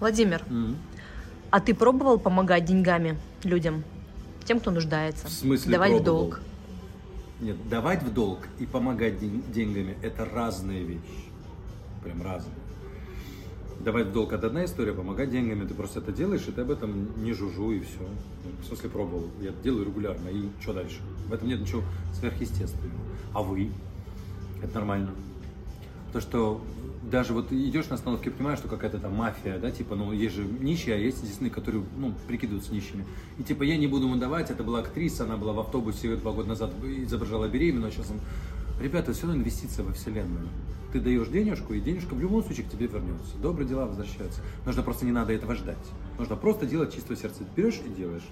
Владимир, М. а ты пробовал помогать деньгами людям? Тем, кто нуждается? В смысле Давать в пробовал? долг. Нет, давать в долг и помогать ден- деньгами – это разные вещи. Прям разные. Давать в долг – это одна история, помогать деньгами – ты просто это делаешь, и ты об этом не жужу, и все. В смысле пробовал. Я это делаю регулярно, и что дальше? В этом нет ничего сверхъестественного. А вы? Это нормально. То, что даже вот идешь на остановке, понимаешь, что какая-то там мафия, да, типа, ну, есть же нищие, а есть единственные, которые, ну, прикидываются нищими. И типа, я не буду ему давать, это была актриса, она была в автобусе два года назад, изображала беременную, сейчас он... Ребята, все равно инвестиция во вселенную. Ты даешь денежку, и денежка в любом случае к тебе вернется. Добрые дела возвращаются. Нужно просто не надо этого ждать. Нужно просто делать чистое сердце. Берешь и делаешь.